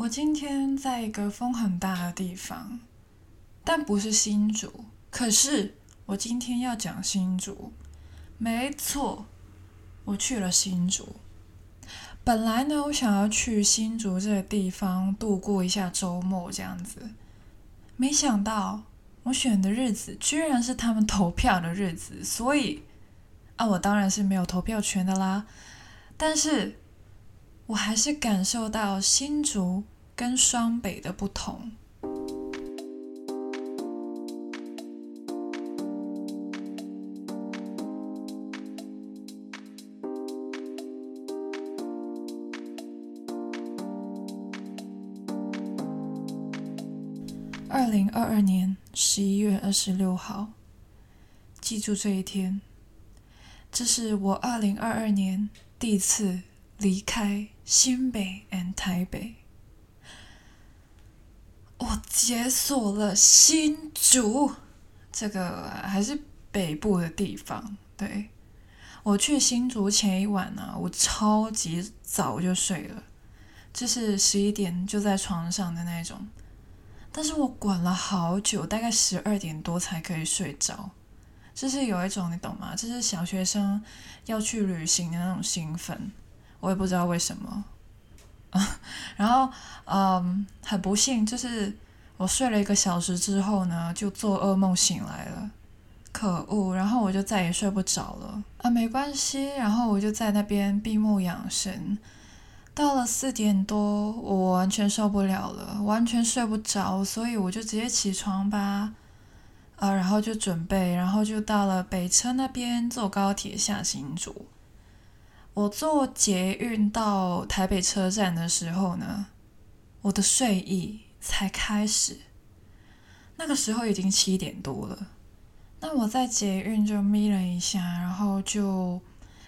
我今天在一个风很大的地方，但不是新竹。可是我今天要讲新竹，没错，我去了新竹。本来呢，我想要去新竹这个地方度过一下周末，这样子。没想到我选的日子居然是他们投票的日子，所以啊，我当然是没有投票权的啦。但是。我还是感受到新竹跟双北的不同。二零二二年十一月二十六号，记住这一天，这是我二零二二年第一次离开。新北 and 台北，我解锁了新竹，这个还是北部的地方。对，我去新竹前一晚呢，我超级早就睡了，就是十一点就在床上的那种。但是我滚了好久，大概十二点多才可以睡着，就是有一种你懂吗？就是小学生要去旅行的那种兴奋。我也不知道为什么，然后嗯，很不幸，就是我睡了一个小时之后呢，就做噩梦醒来了，可恶！然后我就再也睡不着了啊，没关系，然后我就在那边闭目养神，到了四点多，我完全受不了了，完全睡不着，所以我就直接起床吧，啊，然后就准备，然后就到了北车那边坐高铁下新竹。我坐捷运到台北车站的时候呢，我的睡意才开始。那个时候已经七点多了。那我在捷运就眯了一下，然后就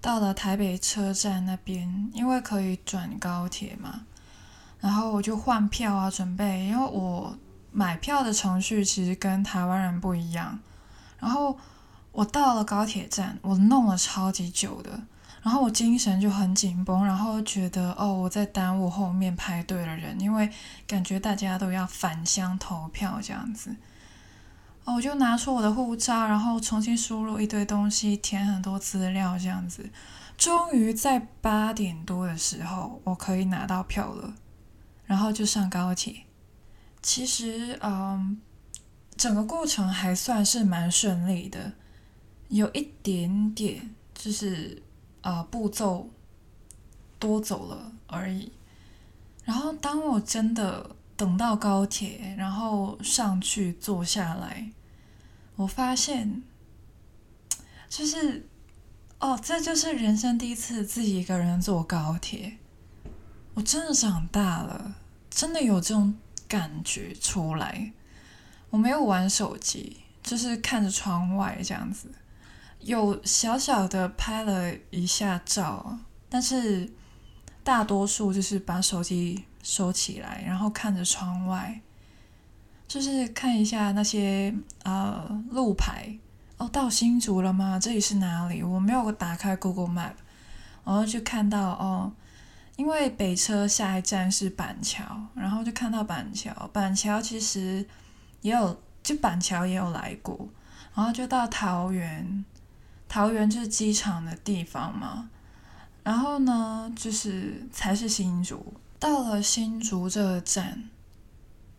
到了台北车站那边，因为可以转高铁嘛。然后我就换票啊，准备，因为我买票的程序其实跟台湾人不一样。然后我到了高铁站，我弄了超级久的。然后我精神就很紧绷，然后觉得哦，我在耽误后面排队的人，因为感觉大家都要返乡投票这样子。哦，我就拿出我的护照，然后重新输入一堆东西，填很多资料这样子。终于在八点多的时候，我可以拿到票了，然后就上高铁。其实，嗯，整个过程还算是蛮顺利的，有一点点就是。呃，步骤多走了而已。然后，当我真的等到高铁，然后上去坐下来，我发现，就是，哦，这就是人生第一次自己一个人坐高铁。我真的长大了，真的有这种感觉出来。我没有玩手机，就是看着窗外这样子。有小小的拍了一下照，但是大多数就是把手机收起来，然后看着窗外，就是看一下那些呃路牌。哦，到新竹了吗？这里是哪里？我没有打开 Google Map，然后就看到哦，因为北车下一站是板桥，然后就看到板桥。板桥其实也有，就板桥也有来过，然后就到桃园。桃园就是机场的地方嘛，然后呢，就是才是新竹。到了新竹这个站，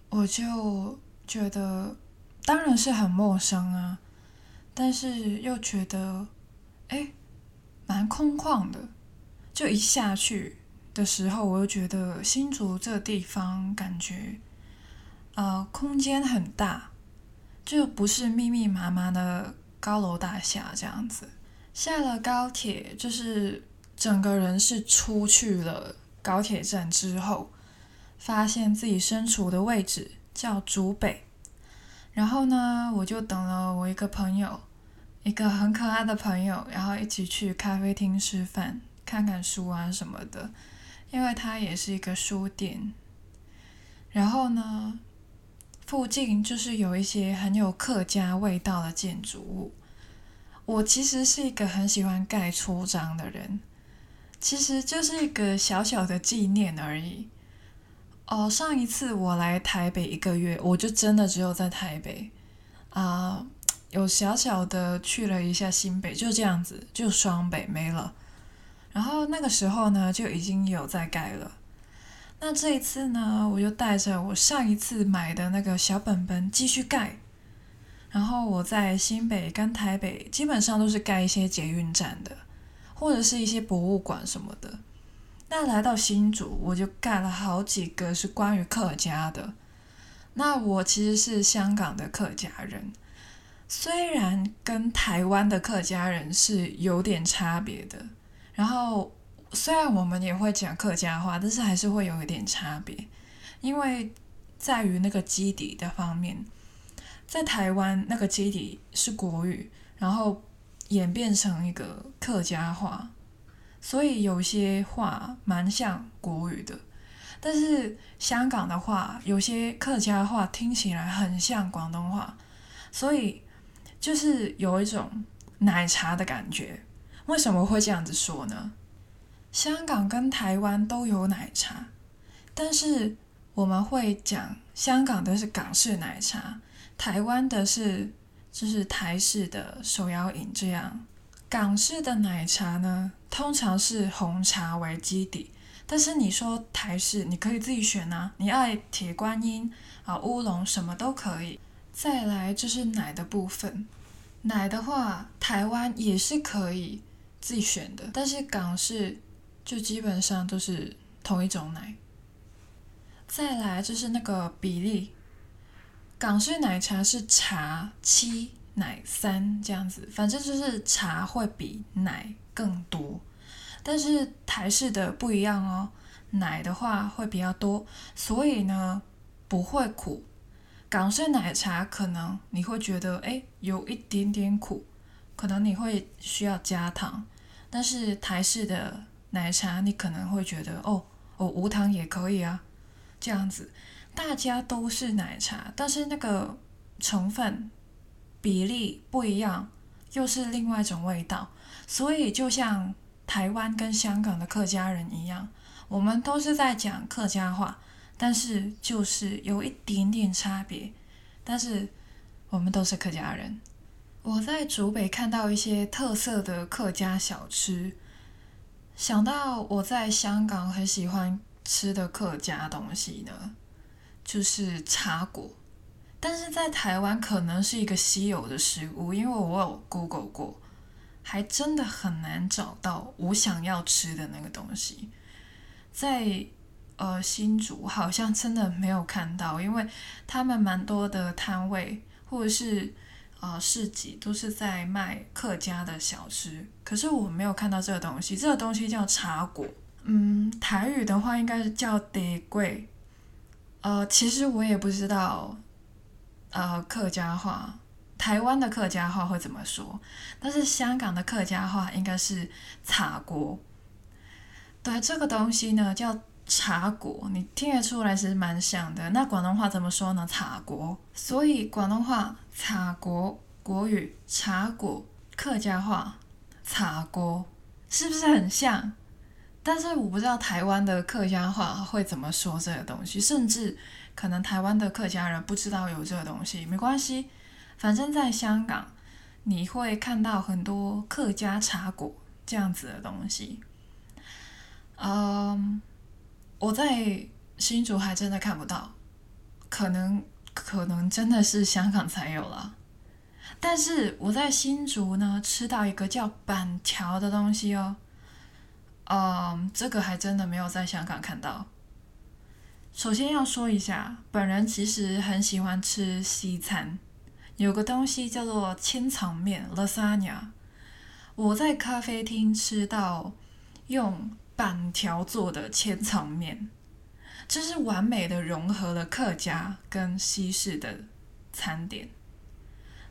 我就觉得当然是很陌生啊，但是又觉得哎，蛮空旷的。就一下去的时候，我又觉得新竹这地方感觉，呃，空间很大，就不是密密麻麻的。高楼大厦这样子，下了高铁，就是整个人是出去了高铁站之后，发现自己身处的位置叫竹北，然后呢，我就等了我一个朋友，一个很可爱的朋友，然后一起去咖啡厅吃饭，看看书啊什么的，因为他也是一个书店，然后呢。附近就是有一些很有客家味道的建筑物。我其实是一个很喜欢盖戳章的人，其实就是一个小小的纪念而已。哦，上一次我来台北一个月，我就真的只有在台北啊、有小小的去了一下新北，就这样子，就双北没了。然后那个时候呢，就已经有在盖了。那这一次呢，我就带着我上一次买的那个小本本继续盖。然后我在新北跟台北基本上都是盖一些捷运站的，或者是一些博物馆什么的。那来到新竹，我就盖了好几个是关于客家的。那我其实是香港的客家人，虽然跟台湾的客家人是有点差别的。然后。虽然我们也会讲客家话，但是还是会有一点差别，因为在于那个基底的方面，在台湾那个基底是国语，然后演变成一个客家话，所以有些话蛮像国语的。但是香港的话，有些客家话听起来很像广东话，所以就是有一种奶茶的感觉。为什么会这样子说呢？香港跟台湾都有奶茶，但是我们会讲香港的是港式奶茶，台湾的是就是台式的手摇饮这样。港式的奶茶呢，通常是红茶为基底，但是你说台式，你可以自己选啊，你爱铁观音啊、乌龙什么都可以。再来就是奶的部分，奶的话，台湾也是可以自己选的，但是港式。就基本上都是同一种奶。再来就是那个比例，港式奶茶是茶七奶三这样子，反正就是茶会比奶更多。但是台式的不一样哦，奶的话会比较多，所以呢不会苦。港式奶茶可能你会觉得诶有一点点苦，可能你会需要加糖，但是台式的。奶茶，你可能会觉得哦，哦，无糖也可以啊，这样子，大家都是奶茶，但是那个成分比例不一样，又是另外一种味道。所以就像台湾跟香港的客家人一样，我们都是在讲客家话，但是就是有一点点差别，但是我们都是客家人。我在竹北看到一些特色的客家小吃。想到我在香港很喜欢吃的客家东西呢，就是茶果，但是在台湾可能是一个稀有的食物，因为我有 Google 过，还真的很难找到我想要吃的那个东西，在呃新竹好像真的没有看到，因为他们蛮多的摊位或者是。啊、市集都是在卖客家的小吃，可是我没有看到这个东西。这个东西叫茶果，嗯，台语的话应该是叫茶粿。呃，其实我也不知道，呃，客家话，台湾的客家话会怎么说，但是香港的客家话应该是茶果。对，这个东西呢叫。茶果，你听得出来是蛮像的。那广东话怎么说呢？茶果。所以广东话茶粿，国语茶果，客家话茶粿，是不是很像？但是我不知道台湾的客家话会怎么说这个东西，甚至可能台湾的客家人不知道有这个东西。没关系，反正在香港你会看到很多客家茶果这样子的东西。嗯。我在新竹还真的看不到，可能可能真的是香港才有了。但是我在新竹呢，吃到一个叫板条的东西哦，嗯，这个还真的没有在香港看到。首先要说一下，本人其实很喜欢吃西餐，有个东西叫做千层面 （lasagna），我在咖啡厅吃到用。板条做的千层面，这是完美的融合了客家跟西式的餐点，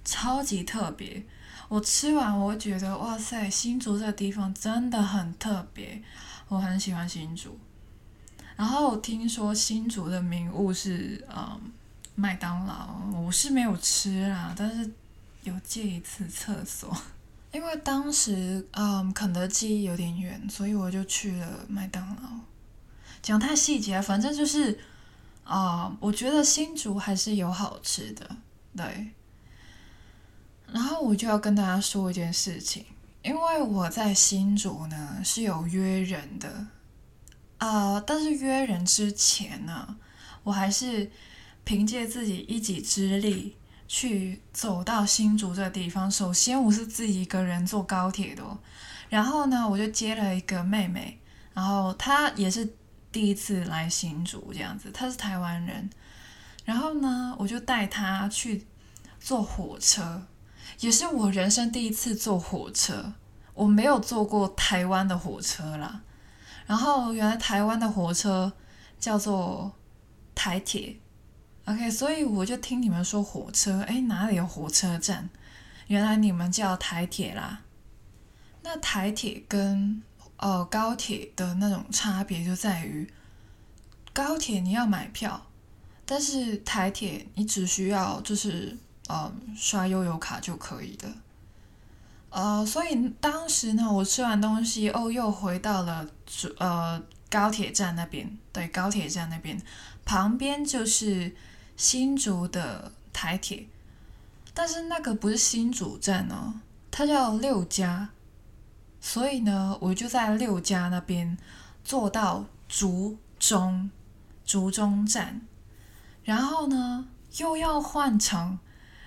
超级特别。我吃完，我觉得哇塞，新竹这个地方真的很特别，我很喜欢新竹。然后我听说新竹的名物是嗯麦当劳，我是没有吃啦，但是有借一次厕所。因为当时，嗯，肯德基有点远，所以我就去了麦当劳。讲太细节，反正就是啊、我觉得新竹还是有好吃的，对。然后我就要跟大家说一件事情，因为我在新竹呢是有约人的，啊、但是约人之前呢，我还是凭借自己一己之力去走到新竹这个地方。首先，我是自己一个人坐高铁的，然后呢，我就接了一个妹妹，然后她也是。第一次来新竹这样子，他是台湾人，然后呢，我就带他去坐火车，也是我人生第一次坐火车，我没有坐过台湾的火车啦。然后原来台湾的火车叫做台铁，OK，所以我就听你们说火车，哎，哪里有火车站？原来你们叫台铁啦。那台铁跟呃，高铁的那种差别就在于，高铁你要买票，但是台铁你只需要就是呃刷悠游卡就可以的。呃，所以当时呢，我吃完东西哦，又回到了主呃高铁站那边，对，高铁站那边旁边就是新竹的台铁，但是那个不是新竹站哦，它叫六家。所以呢，我就在六家那边坐到竹中，竹中站，然后呢，又要换乘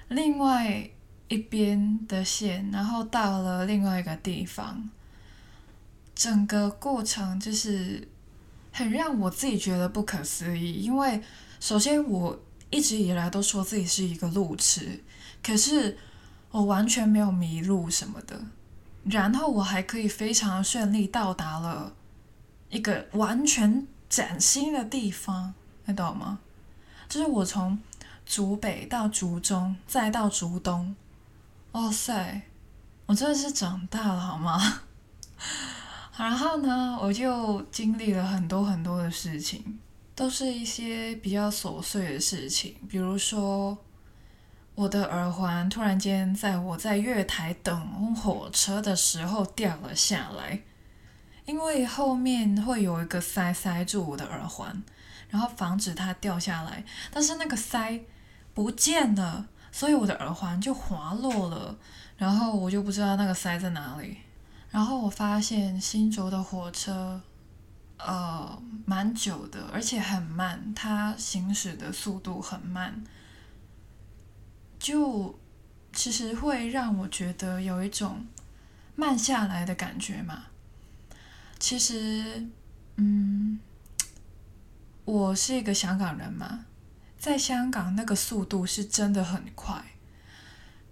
另外一边的线，然后到了另外一个地方。整个过程就是很让我自己觉得不可思议，因为首先我一直以来都说自己是一个路痴，可是我完全没有迷路什么的。然后我还可以非常顺利到达了一个完全崭新的地方，你懂吗？就是我从竹北到竹中，再到竹东，哇塞，我真的是长大了好吗？然后呢，我就经历了很多很多的事情，都是一些比较琐碎的事情，比如说。我的耳环突然间在我在月台等火车的时候掉了下来，因为后面会有一个塞塞住我的耳环，然后防止它掉下来。但是那个塞不见了，所以我的耳环就滑落了，然后我就不知道那个塞在哪里。然后我发现新竹的火车，呃，蛮久的，而且很慢，它行驶的速度很慢。就其实会让我觉得有一种慢下来的感觉嘛。其实，嗯，我是一个香港人嘛，在香港那个速度是真的很快。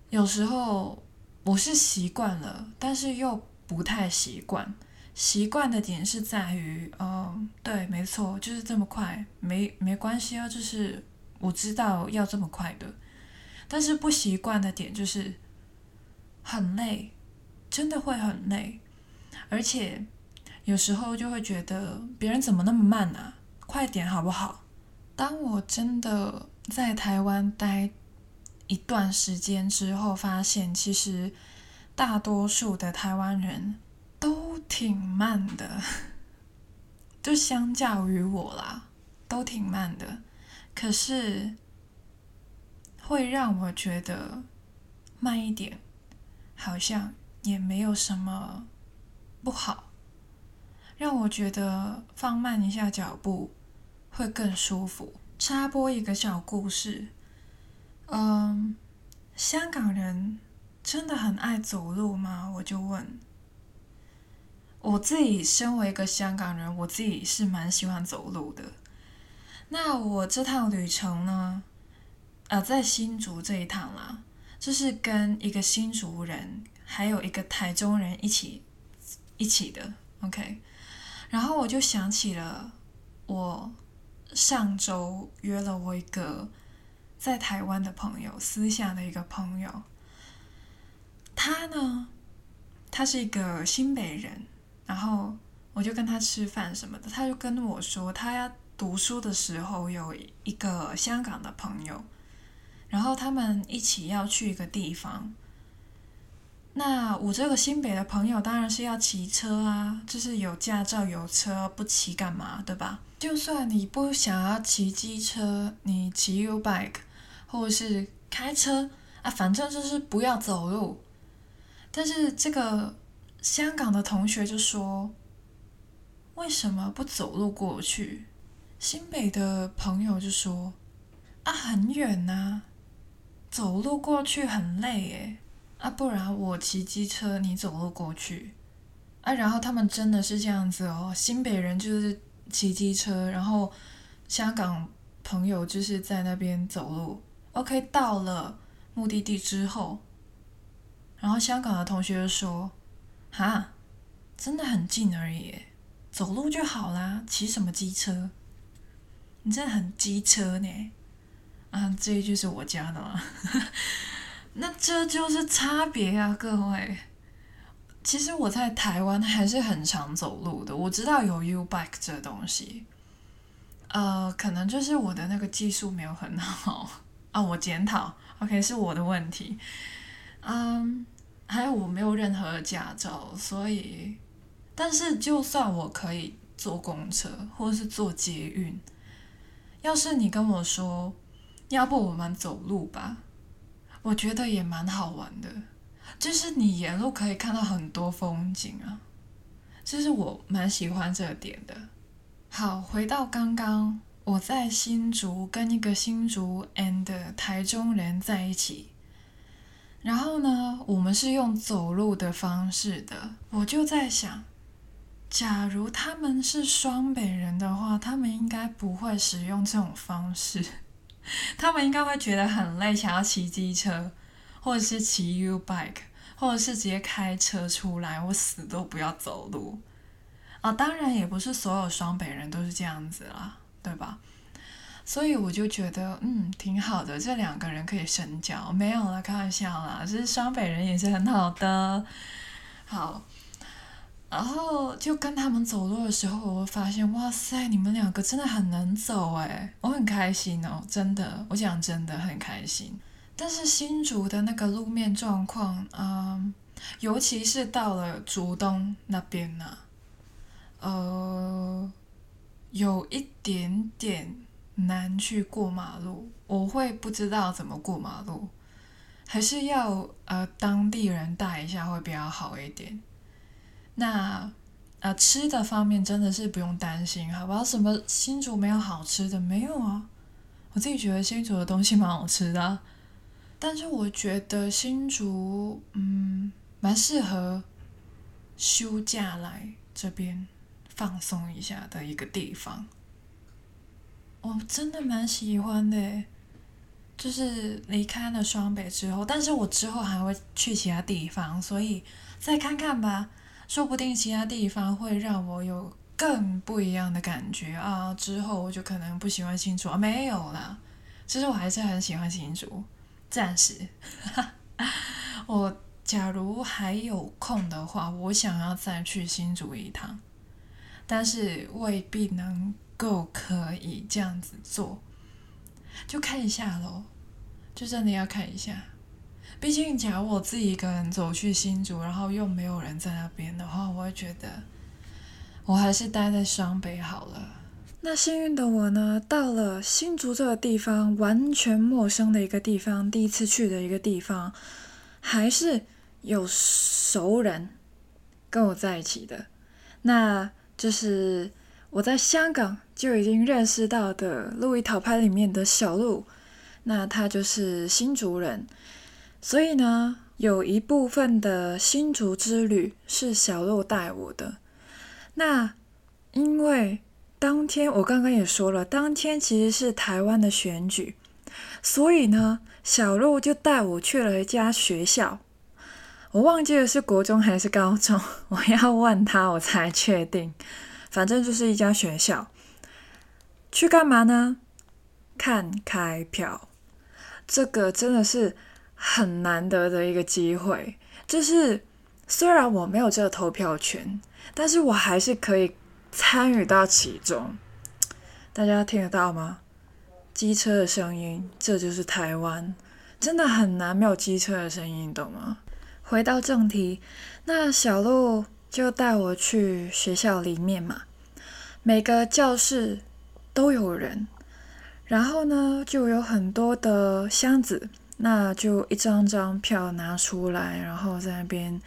有时候我是习惯了，但是又不太习惯。习惯的点是在于，嗯，对，没错，就是这么快，没没关系啊，就是我知道要这么快的。但是不习惯的点就是很累，真的会很累，而且有时候就会觉得别人怎么那么慢啊？快点好不好？当我真的在台湾待一段时间之后，发现其实大多数的台湾人都挺慢的，就相较于我啦，都挺慢的。可是。会让我觉得慢一点，好像也没有什么不好。让我觉得放慢一下脚步会更舒服。插播一个小故事，嗯，香港人真的很爱走路吗？我就问。我自己身为一个香港人，我自己是蛮喜欢走路的。那我这趟旅程呢？呃，在新竹这一趟啦，就是跟一个新竹人，还有一个台中人一起一起的，OK。然后我就想起了我上周约了我一个在台湾的朋友，私下的一个朋友。他呢，他是一个新北人，然后我就跟他吃饭什么的，他就跟我说，他要读书的时候有一个香港的朋友。然后他们一起要去一个地方，那我这个新北的朋友当然是要骑车啊，就是有驾照有车，不骑干嘛，对吧？就算你不想要骑机车，你骑 U bike 或者是开车啊，反正就是不要走路。但是这个香港的同学就说：“为什么不走路过去？”新北的朋友就说：“啊，很远呐，走路过去很累耶。”啊，不然我骑机车，你走路过去。啊，然后他们真的是这样子哦。新北人就是骑机车，然后香港朋友就是在那边走路。OK，到了目的地之后，然后香港的同学就说：“哈，真的很近而已，走路就好啦，骑什么机车？你真的很机车呢。”啊，这一句是我加的吗？那这就是差别啊，各位。其实我在台湾还是很常走路的，我知道有 U bike 这东西。呃，可能就是我的那个技术没有很好啊，我检讨，OK，是我的问题。嗯，还有我没有任何驾照，所以，但是就算我可以坐公车或者是坐捷运，要是你跟我说，要不我们走路吧？我觉得也蛮好玩的，就是你沿路可以看到很多风景啊，就是我蛮喜欢这点的。好，回到刚刚，我在新竹跟一个新竹 and 台中人在一起，然后呢，我们是用走路的方式的。我就在想，假如他们是双北人的话，他们应该不会使用这种方式。他们应该会觉得很累，想要骑机车，或者是骑 U bike，或者是直接开车出来，我死都不要走路。啊，当然也不是所有双北人都是这样子啦，对吧？所以我就觉得，嗯，挺好的，这两个人可以深交。没有啦，开玩笑啦，就是双北人也是很好的。好。然后就跟他们走路的时候，我会发现，哇塞，你们两个真的很能走诶，我很开心哦，真的，我讲真的很开心。但是新竹的那个路面状况，嗯，尤其是到了竹东那边呢，呃，有一点点难去过马路，我会不知道怎么过马路，还是要呃当地人带一下会比较好一点。那，呃，吃的方面真的是不用担心，好不好？什么新竹没有好吃的？没有啊，我自己觉得新竹的东西蛮好吃的，但是我觉得新竹，嗯，蛮适合休假来这边放松一下的一个地方。我真的蛮喜欢的，就是离开了双北之后，但是我之后还会去其他地方，所以再看看吧。说不定其他地方会让我有更不一样的感觉啊！之后我就可能不喜欢新竹啊，没有啦。其实我还是很喜欢新竹，暂时。我假如还有空的话，我想要再去新竹一趟，但是未必能够可以这样子做，就看一下喽，就真的要看一下。毕竟，假如我自己一个人走去新竹，然后又没有人在那边的话，我会觉得我还是待在双北好了。那幸运的我呢，到了新竹这个地方，完全陌生的一个地方，第一次去的一个地方，还是有熟人跟我在一起的。那就是我在香港就已经认识到的《路易桃拍》里面的小路，那他就是新竹人。所以呢，有一部分的新竹之旅是小鹿带我的。那因为当天我刚刚也说了，当天其实是台湾的选举，所以呢，小鹿就带我去了一家学校。我忘记了是国中还是高中，我要问他我才确定。反正就是一家学校。去干嘛呢？看开票。这个真的是。很难得的一个机会，就是虽然我没有这个投票权，但是我还是可以参与到其中。大家听得到吗？机车的声音，这就是台湾，真的很难没有机车的声音，懂吗？回到正题，那小路就带我去学校里面嘛，每个教室都有人，然后呢，就有很多的箱子，那就一张张票拿出来，然后在那边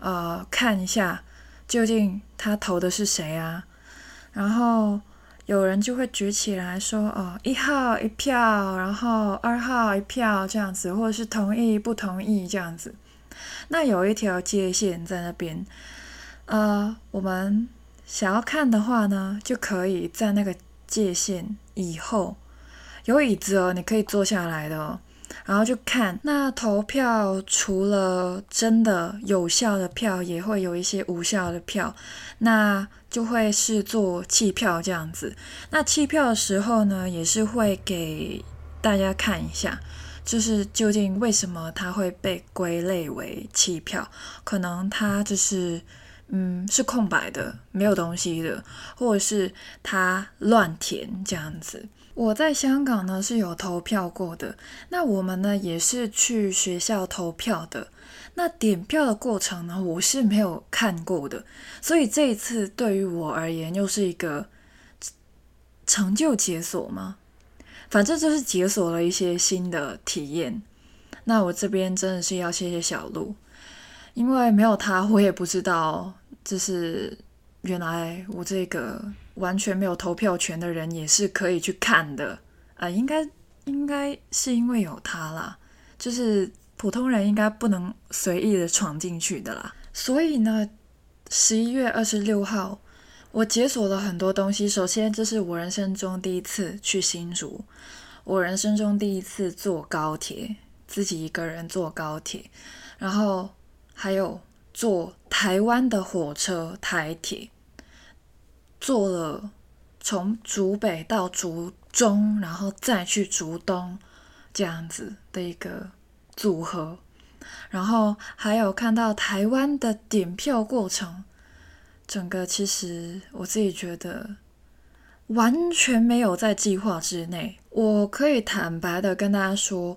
呃看一下，究竟他投的是谁啊？然后。有人就会举起来说：“哦，一号一票，然后二号一票这样子，或者是同意不同意这样子。那有一条界线在那边，呃，我们想要看的话呢，就可以在那个界线以后有椅子哦，你可以坐下来的哦。”然后就看那投票，除了真的有效的票，也会有一些无效的票，那就会是做弃票这样子。那弃票的时候呢，也是会给大家看一下，就是究竟为什么它会被归类为弃票？可能它就是嗯是空白的，没有东西的，或者是它乱填这样子。我在香港呢是有投票过的，那我们呢也是去学校投票的。那点票的过程呢，我是没有看过的，所以这一次对于我而言又是一个成就解锁吗？反正就是解锁了一些新的体验。那我这边真的是要谢谢小鹿，因为没有他，我也不知道，就是原来我这个。完全没有投票权的人也是可以去看的啊，呃，应该应该是因为有他啦，就是普通人应该不能随意的闯进去的啦。所以呢，十一月二十六号，我解锁了很多东西。首先，这是我人生中第一次去新竹，我人生中第一次坐高铁，自己一个人坐高铁，然后还有坐台湾的火车台铁。做了从竹北到竹中，然后再去竹东这样子的一个组合，然后还有看到台湾的点票过程，整个其实我自己觉得完全没有在计划之内。我可以坦白的跟大家说，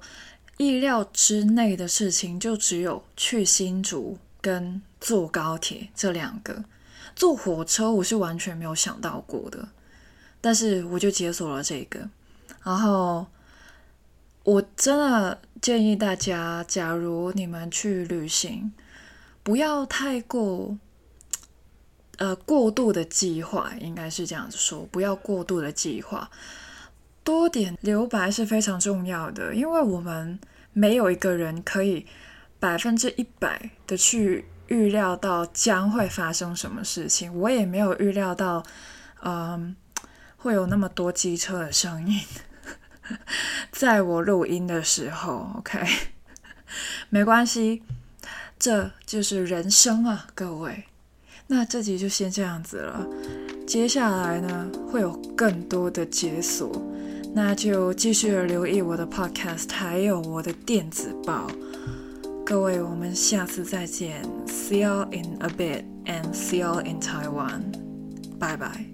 意料之内的事情就只有去新竹跟坐高铁这两个。坐火车我是完全没有想到过的，但是我就解锁了这个。然后我真的建议大家，假如你们去旅行，不要太过呃过度的计划，应该是这样子说，不要过度的计划，多点留白是非常重要的，因为我们没有一个人可以百分之一百的去。预料到将会发生什么事情，我也没有预料到，嗯，会有那么多机车的声音，在我录音的时候，OK，没关系，这就是人生啊，各位。那这集就先这样子了，接下来呢，会有更多的解锁，那就继续留意我的 Podcast，还有我的电子报。各位，我们下次再见。See you in a bit and see you in Taiwan. Bye bye.